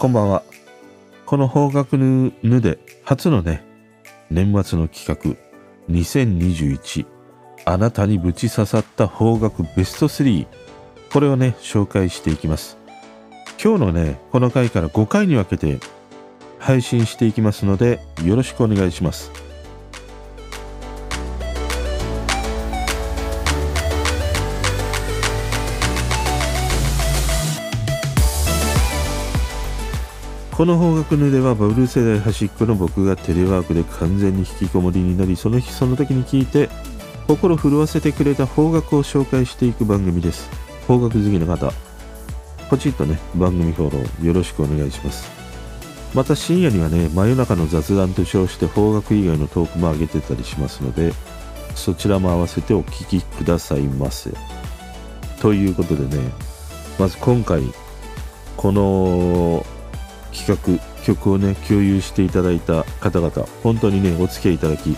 こんばんは。この方角ぬぬで初のね、年末の企画2021あなたにぶち刺さった方角ベスト3これをね、紹介していきます。今日のね、この回から5回に分けて配信していきますので、よろしくお願いします。この方角ぬではバブル世代端っこの僕がテレワークで完全に引きこもりになりその日その時に聞いて心震わせてくれた方角を紹介していく番組です。方角好きの方ポチッとね番組フォローよろしくお願いします。また深夜にはね真夜中の雑談と称して方角以外のトークも上げてたりしますのでそちらも合わせてお聞きくださいませ。ということでねまず今回この企画曲をね共有していただいた方々本当にねお付き合いいただき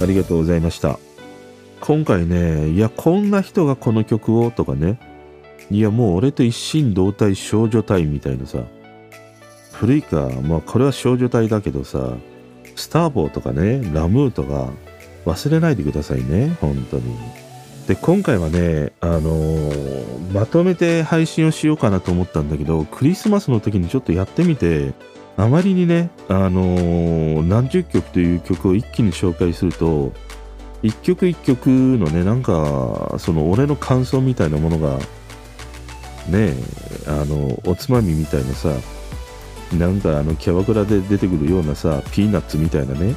ありがとうございました。今回ねいやこんな人がこの曲をとかねいやもう俺と一心同体少女隊みたいなさ古いかまあこれは少女隊だけどさスターボーとかねラムーとか忘れないでくださいね本当に。で今回はねあのー、まとめて配信をしようかなと思ったんだけどクリスマスの時にちょっとやってみてあまりにねあのー、何十曲という曲を一気に紹介すると一曲一曲のねなんかその俺の感想みたいなものがねあのおつまみみたいなさなんかあのキャバクラで出てくるようなさピーナッツみたいなね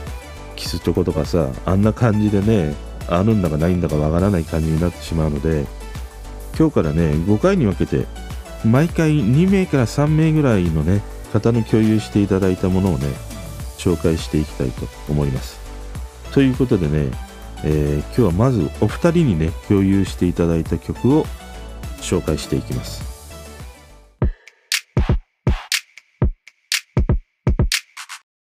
キスチョコとかさあんな感じでねあるんだかないんだかわからない感じになってしまうので今日からね5回に分けて毎回2名から3名ぐらいのね方の共有していただいたものをね紹介していきたいと思います。ということでね、えー、今日はまずお二人にね共有していただいた曲を紹介していきます。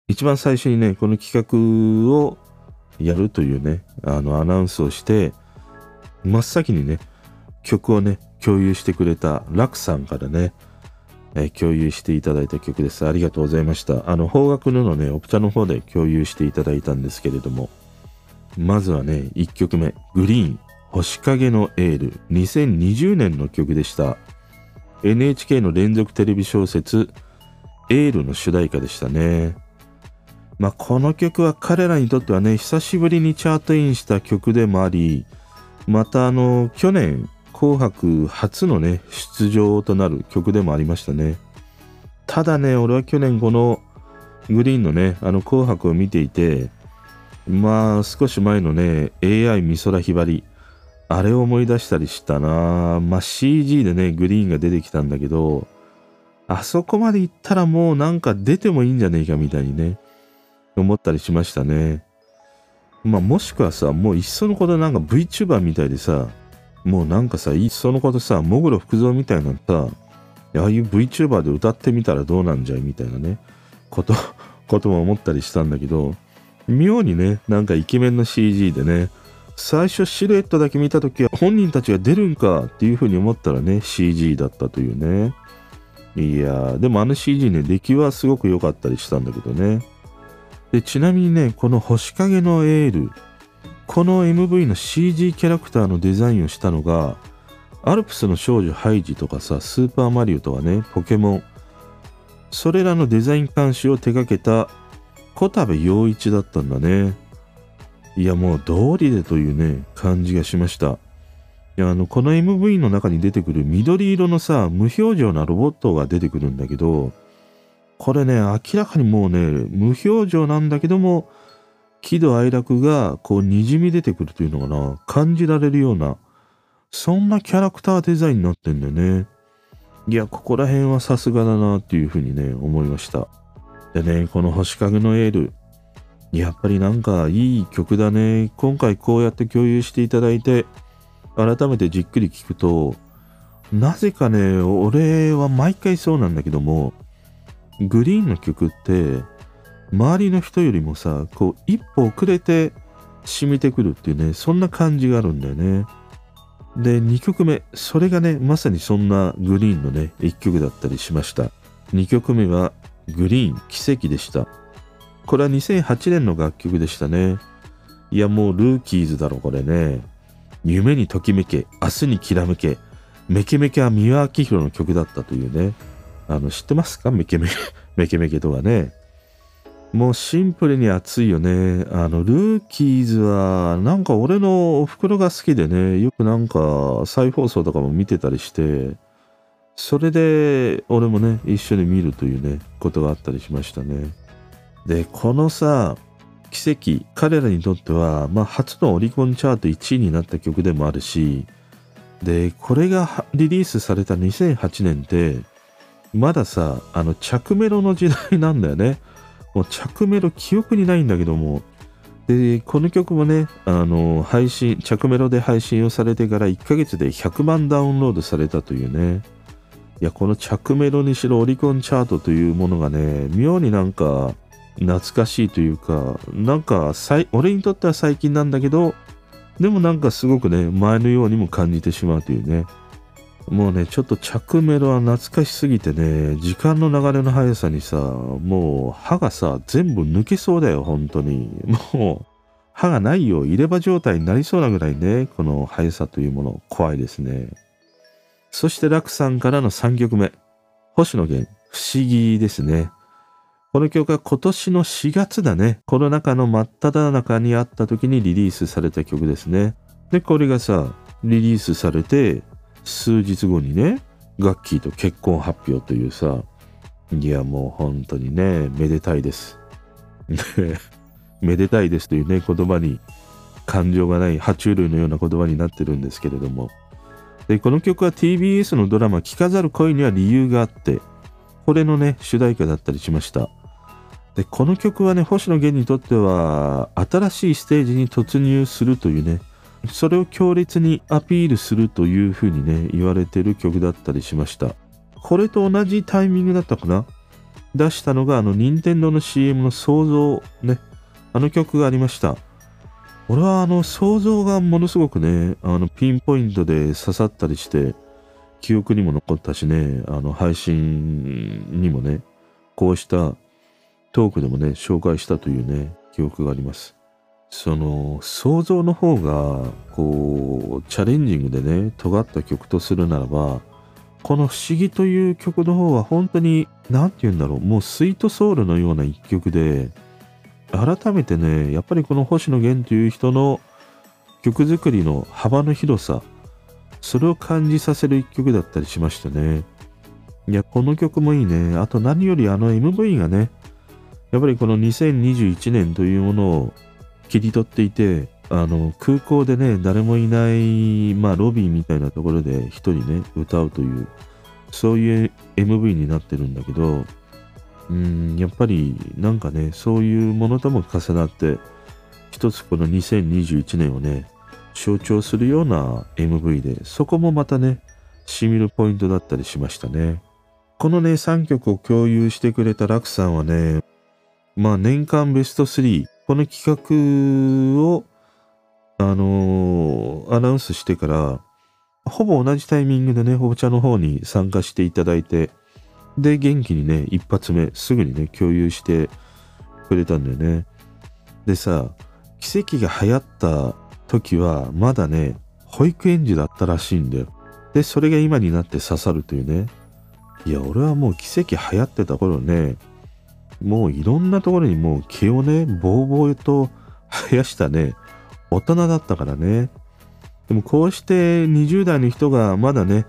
一番最初にねこの企画をやるというねあのアナウンスをして真っ先にね曲をね共有してくれたラクさんからね、え、共有していただいた曲です。ありがとうございました。あの方角ののねオプチャの方で共有していただいたんですけれどもまずはね1曲目グリーン星影のエール2020年の曲でした。NHK の連続テレビ小説エールの主題歌でしたね。まあ、この曲は彼らにとってはね、久しぶりにチャートインした曲でもあり、またあの、去年、紅白初のね、出場となる曲でもありましたね。ただね、俺は去年このグリーンのね、あの紅白を見ていて、まあ少し前のね、AI 美空ひばり、あれを思い出したりしたなまあ CG でね、グリーンが出てきたんだけど、あそこまで行ったらもうなんか出てもいいんじゃねえかみたいにね、思ったりしましたね。まあもしくはさ、もういっそのことなんか VTuber みたいでさ、もうなんかさ、いっそのことさ、もぐろ福蔵みたいなさ、ああいう VTuber で歌ってみたらどうなんじゃいみたいなね、こと、ことも思ったりしたんだけど、妙にね、なんかイケメンの CG でね、最初シルエットだけ見た時は本人たちが出るんかっていう風に思ったらね、CG だったというね。いやー、でもあの CG ね、出来はすごく良かったりしたんだけどね。でちなみにねこの星影のエールこの MV の CG キャラクターのデザインをしたのがアルプスの少女ハイジとかさスーパーマリオとかねポケモンそれらのデザイン監視を手掛けた小田部陽一だったんだね。いやもう道理でというね感じがしました。いやあのこの MV の中に出てくる緑色のさ無表情なロボットが出てくるんだけどこれね、明らかにもうね、無表情なんだけども、喜怒哀楽がこう滲み出てくるというのかな、感じられるような、そんなキャラクターデザインになってんだよね。いや、ここら辺はさすがだなっていうふうにね、思いました。でね、この星影のエール、やっぱりなんかいい曲だね。今回こうやって共有していただいて、改めてじっくり聞くと、なぜかね、俺は毎回そうなんだけども、グリーンの曲って周りの人よりもさこう一歩遅れて染みてくるっていうねそんな感じがあるんだよね。で2曲目それがねまさにそんなグリーンのね1曲だったりしました。2曲目はグリーン奇跡でした。これは2008年の楽曲でしたね。いやもうルーキーズだろこれね。夢にときめけ明日にきらめけメケメケは三輪明宏の曲だったというね。あの知ってますか？メケメケ メケメケとはね。もうシンプルに熱いよね。あの、ルーキーズは、なんか俺のお袋が好きでね、よくなんか再放送とかも見てたりして、それで俺もね、一緒に見るというね、ことがあったりしましたね。で、このさ、奇跡、彼らにとっては、まあ、初のオリコンチャート1位になった曲でもあるし、で、これがリリースされた2008年って、まださ、あの、着メロの時代なんだよね。もう着メロ記憶にないんだけども、で、この曲もね、あの、配信、着メロで配信をされてから1ヶ月で100万ダウンロードされたというね。いや、この着メロにしろオリコンチャートというものがね、妙になんか懐かしいというか、なんか俺にとっては最近なんだけど、でもなんかすごくね、前のようにも感じてしまうというね。もうね、ちょっと着メロは懐かしすぎてね、時間の流れの速さにさ、もう歯がさ、全部抜けそうだよ、本当に。もう、歯がないよ、入れ歯状態になりそうなぐらいね、この速さというもの、怖いですね。そして楽さんからの3曲目。星野源、不思議ですね。この曲は今年の4月だね。コロナ禍の真っ只中にあった時にリリースされた曲ですね。で、これがさ、リリースされて、数日後にね、ガッキーと結婚発表というさ、いやもう本当にね、めでたいです。めでたいですというね、言葉に感情がない爬虫類のような言葉になってるんですけれども。で、この曲は TBS のドラマ聞かざる恋には理由があって、これのね、主題歌だったりしました。で、この曲はね、星野源にとっては、新しいステージに突入するというね、それを強烈にアピールするというふうにね、言われてる曲だったりしました。これと同じタイミングだったかな？出したのがあの、任天堂の CM の想像ね、あの曲がありました。俺はあの想像がものすごくね、あのピンポイントで刺さったりして、記憶にも残ったしね、あの配信にもね、こうしたトークでもね、紹介したというね、記憶があります。その想像の方がこうチャレンジングでね尖った曲とするならばこの「不思議」という曲の方は本当に何て言うんだろうもうスイートソウルのような一曲で改めてねやっぱりこの星野源という人の曲作りの幅の広さそれを感じさせる一曲だったりしましたね。いやこの曲もいいね。あと何よりあの MV がねやっぱりこの2021年というものを切り取っていて、あの、空港でね、誰もいない、まあ、ロビーみたいなところで一人ね、歌うという、そういう MV になってるんだけど、うん、やっぱりなんかね、そういうものとも重なって、一つこの2021年をね、象徴するような MV で、そこもまたね、しみるポイントだったりしましたね。このね、3曲を共有してくれたラクさんはね、まあ年間ベスト3、この企画を、あのー、アナウンスしてから、ほぼ同じタイミングでね、お茶の方に参加していただいて、で、元気にね、一発目、すぐにね、共有してくれたんだよね。でさ、奇跡が流行った時は、まだね、保育園児だったらしいんだよ。で、それが今になって刺さるというね。いや、俺はもう奇跡流行ってた頃ね、もういろんなところにもう毛をね、ぼうぼうと生やしたね、大人だったからね。でもこうして20代の人がまだね、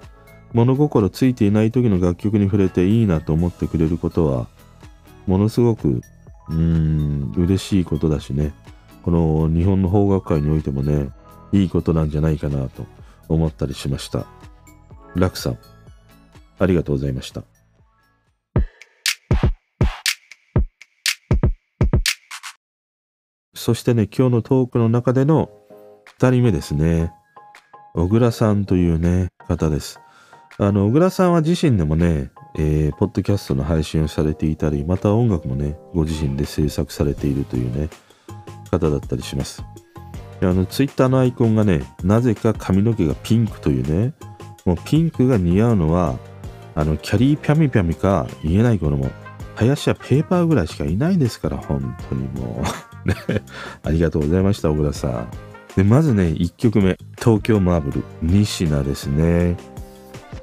物心ついていない時の楽曲に触れていいなと思ってくれることは、ものすごく、うーん、嬉しいことだしね。この日本の邦楽界においてもね、いいことなんじゃないかなと思ったりしました。楽さん、ありがとうございました。そしてね、今日のトークの中での2人目ですね。小倉さんというね、方です。あの、小倉さんは自身でもね、えー、ポッドキャストの配信をされていたり、また音楽もね、ご自身で制作されているというね、方だったりします。あの、ツイッターのアイコンがね、なぜか髪の毛がピンクというね、もうピンクが似合うのは、あの、キャリーピャミピャミか言えない頃も、林はペーパーぐらいしかいないですから、本当にもう。ね。ありがとうございました、小倉さん。で、まずね、1曲目、東京マーブル、西名ですね。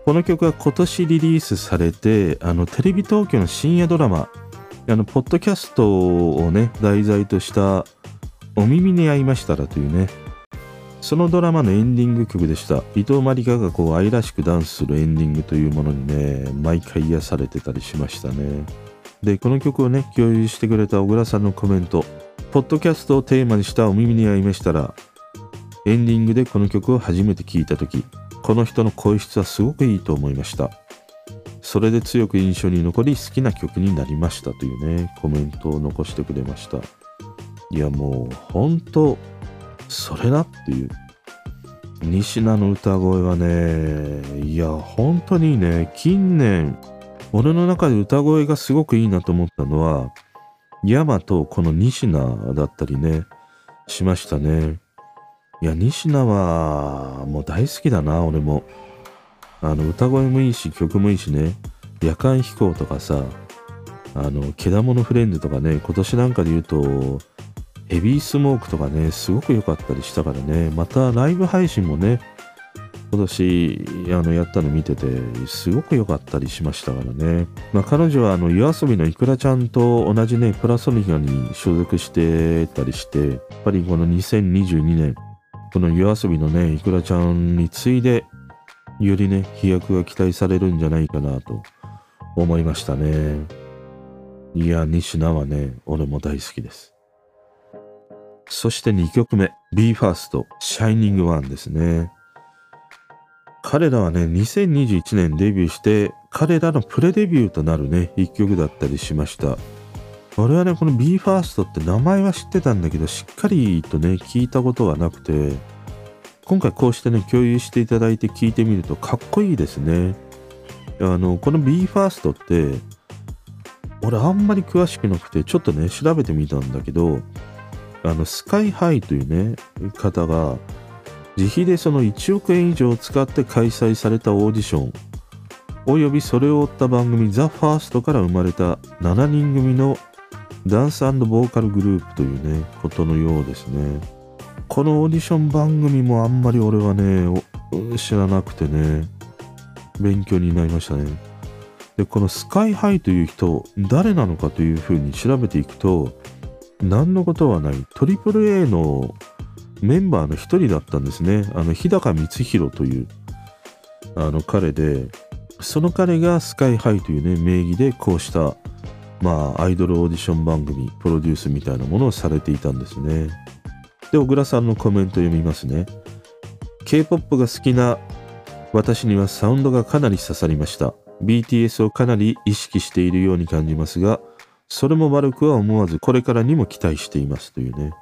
この曲は今年リリースされて、あの、テレビ東京の深夜ドラマ、あの、ポッドキャストをね、題材とした、お耳に合いましたらというね、そのドラマのエンディング曲でした。伊藤まりかがこう愛らしくダンスするエンディングというものにね、毎回癒されてたりしましたね。で、この曲をね、共有してくれた小倉さんのコメント、ポッドキャストをテーマにしたお耳に合いましたら、エンディングでこの曲を初めて聴いた時この人の声質はすごくいいと思いました。それで強く印象に残り好きな曲になりましたというねコメントを残してくれました。いやもう本当それだっていう。西名の歌声はねいや本当にね近年俺の中で歌声がすごくいいなと思ったのは山とこの西名だったりねしましたねいや、西名は、もう大好きだな、俺も。あの、歌声もいいし、曲もいいしね。夜間飛行とかさ、あの、けだものフレンズとかね、今年なんかで言うと、ヘビースモークとかね、すごく良かったりしたからね、またライブ配信もね、今年あのやったの見ててすごく良かったりしましたからね、まあ、彼女はあの夜遊びのいくらちゃんと同じねプラソニカに所属してたりしてやっぱりこの2022年この夜遊びのね、いくらちゃんに次いで、よりね、飛躍が期待されるんじゃないかなと思いましたね。いや、西名はね、俺も大好きです。そして2曲目、BE:FIRST、シャイニングワンですね。彼らはね、2021年デビューして、彼らのプレデビューとなるね、一曲だったりしました。俺はね、この BE:FIRST って名前は知ってたんだけど、しっかりとね、聞いたことがなくて、今回こうしてね、共有していただいて聞いてみるとかっこいいですね。あの、この BE:FIRST って、俺あんまり詳しくなくて、ちょっとね、調べてみたんだけど、あの、スカイハイというね、方が、自費でその1億円以上を使って開催されたオーディション、およびそれを追った番組 THEFIRST から生まれた7人組のダンスボーカルグループというね、ことのようですね。このオーディション番組もあんまり俺はね、知らなくてね、勉強になりましたね。で、このスカイハイという人、誰なのかというふうに調べていくと、何のことはない AAA のメンバーの一人だったんですね。あの、日高光弘という、あの彼で、その彼がスカイハイというね、名義でこうしたまあ、アイドルオーディション番組、プロデュースみたいなものをされていたんですね。で、小倉さんのコメント読みますね。K-POP が好きな私にはサウンドがかなり刺さりました。BTS をかなり意識しているように感じますが、それも悪くは思わずこれからにも期待していますというね、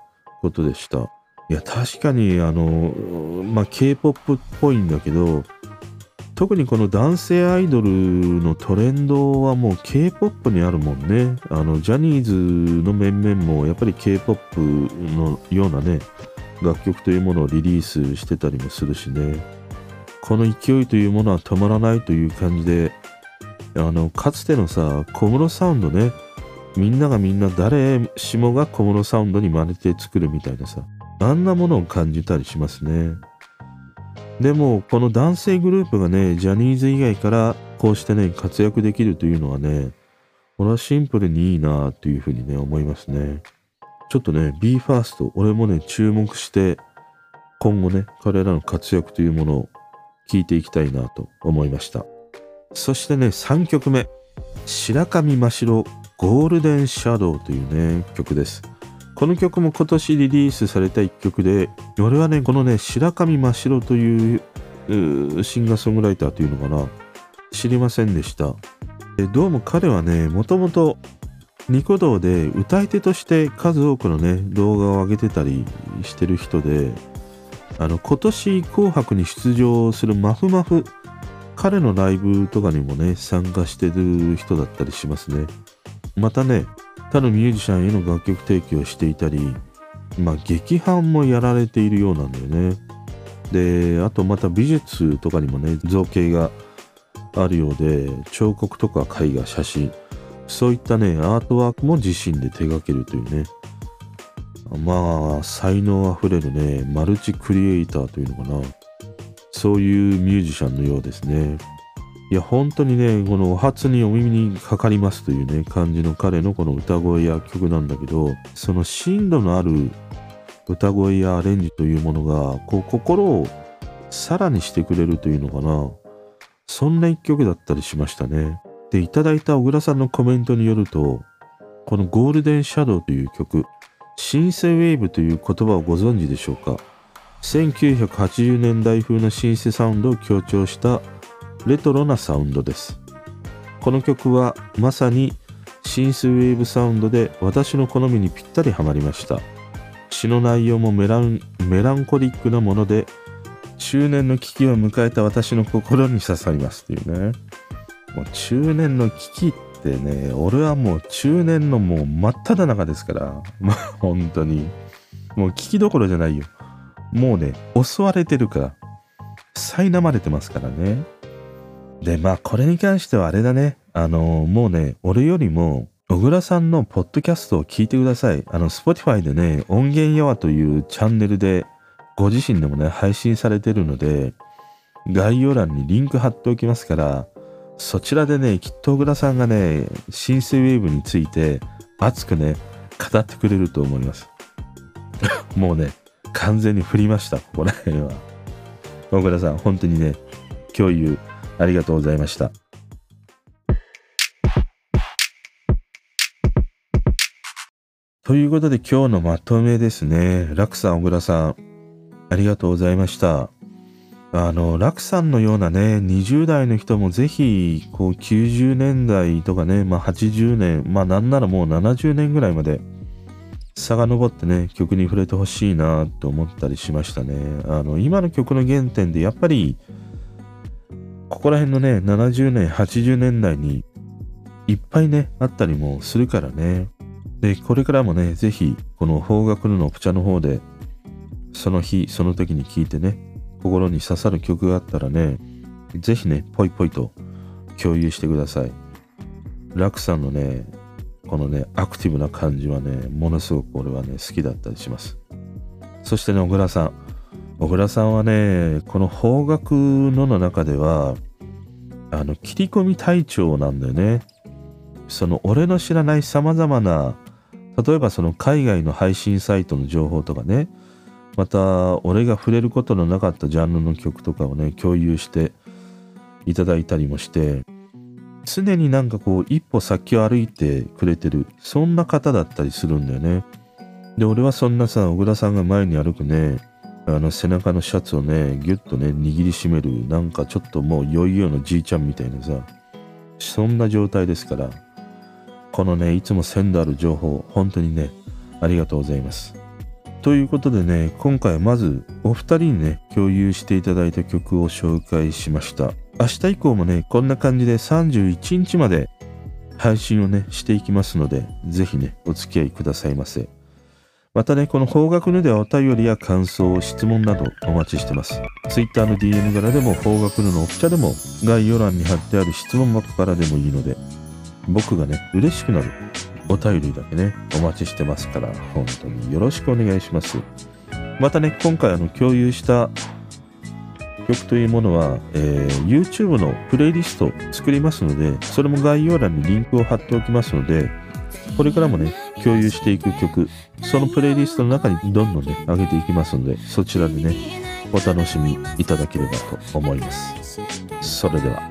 ことでした。いや、確かに、あの、まあ、K-POP っぽいんだけど、特にこの男性アイドルのトレンドはもう K-POP にあるもんね。あの、ジャニーズの面々もやっぱり K-POP のようなね、楽曲というものをリリースしてたりもするしね。この勢いというものは止まらないという感じで、あの、かつてのさ、小室サウンドね、みんながみんな誰しもが小室サウンドに真似て作るみたいなさ、あんなものを感じたりしますね。でも、この男性グループがね、ジャニーズ以外からこうしてね、活躍できるというのはね、これはシンプルにいいなというふうにね、思いますね。ちょっとね、BE:FIRST、俺もね、注目して、今後ね、彼らの活躍というものを聞いていきたいなと思いました。そしてね、3曲目、白神真白ゴールデンシャドウというね、曲です。この曲も今年リリースされた一曲で、俺はね、このね、白神真白というシンガーソングライターというのかな、知りませんでした。どうも彼はね、もともとニコ動で歌い手として数多くのね、動画を上げてたりしてる人で、あの、今年紅白に出場するマフマフ、彼のライブとかにもね、参加してる人だったりしますね。またね、他のミュージシャンへの楽曲提供をしていたり、まあ、劇伴もやられているようなんだよね。で、あとまた美術とかにもね、造形があるようで彫刻とか絵画写真そういったねアートワークも自身で手掛けるというね。まあ才能あふれるねマルチクリエイターというのかな。そういうミュージシャンのようですね。いや本当にねこのお初にお耳にかかりますというね感じの彼のこの歌声や曲なんだけどその深度のある歌声やアレンジというものがこう心をさらにしてくれるというのかな。そんな一曲だったりしましたね。でいただいた小倉さんのコメントによるとこのゴールデンシャドウという曲シンセウェーブという言葉をご存知でしょうか。1980年代風のシンセサウンドを強調したレトロなサウンドです。この曲はまさにシンスウェーブサウンドで私の好みにぴったりハマりました。詩の内容もメランメランコリックなもので中年の危機を迎えた私の心に刺さりますっていうね。もう中年の危機ってね俺はもう中年のもう真っ只中ですから。まあ本当に。もう危機どころじゃないよ。もうね襲われてるから苛まれてますからね。でまあこれに関してはあれだねあのもうね俺よりも小倉さんのポッドキャストを聞いてください。あの、Spotify でね、音源やわというチャンネルで、ご自身でもね、配信されてるので、概要欄にリンク貼っておきますから、そちらでね、きっと小倉さんがね、シンセウェーブについて熱くね、語ってくれると思います。もうね、完全に振りました、ここら辺は。小倉さん、本当にね、共有ありがとうございました。ということで今日のまとめですね。楽さん、小倉さん、ありがとうございました。あの、楽さんのようなね、20代の人もぜひ、こう、90年代とかね、まあ80年、まあなんならもう70年ぐらいまで、遡ってね、曲に触れてほしいなと思ったりしましたね。あの、今の曲の原点でやっぱり、ここら辺のね、70年、80年代にいっぱいね、あったりもするからね。で、これからもね、ぜひ、この方角のオプチャの方で、その日、その時に聴いてね、心に刺さる曲があったらね、ぜひね、ぽいぽいと共有してください。ラクさんのね、このね、アクティブな感じはね、ものすごく俺はね、好きだったりします。そしてね、小倉さん。小倉さんはね、この方角のの中では、あの、切り込み隊長なんだよね。その俺の知らない様々な例えばその海外の配信サイトの情報とかね。また俺が触れることのなかったジャンルの曲とかをね共有していただいたりもして。常になんかこう一歩先を歩いてくれてるそんな方だったりするんだよね。で俺はそんなさ小倉さんが前に歩くねあの背中のシャツをねギュッとね握りしめるなんかちょっともう余裕のじいちゃんみたいなさそんな状態ですからこのね、いつも鮮度ある情報、本当にね、ありがとうございます。ということでね、今回まずお二人にね、共有していただいた曲を紹介しました。明日以降もね、こんな感じで31日まで配信をね、していきますので、ぜひね、お付き合いくださいませ。またね、この方角ぬではお便りや感想、質問などお待ちしてます。Twitter の DM 柄でも方角ぬのオプチャでも概要欄に貼ってある質問箱からでもいいので、僕がね、嬉しくなるお便りだけね、お待ちしてますから、本当によろしくお願いします。またね、今回あの共有した曲というものは、えー、YouTube のプレイリスト作りますので、それも概要欄にリンクを貼っておきますので、これからもね、共有していく曲、そのプレイリストの中にどんどんね、上げていきますので、そちらでね、お楽しみいただければと思います。それでは。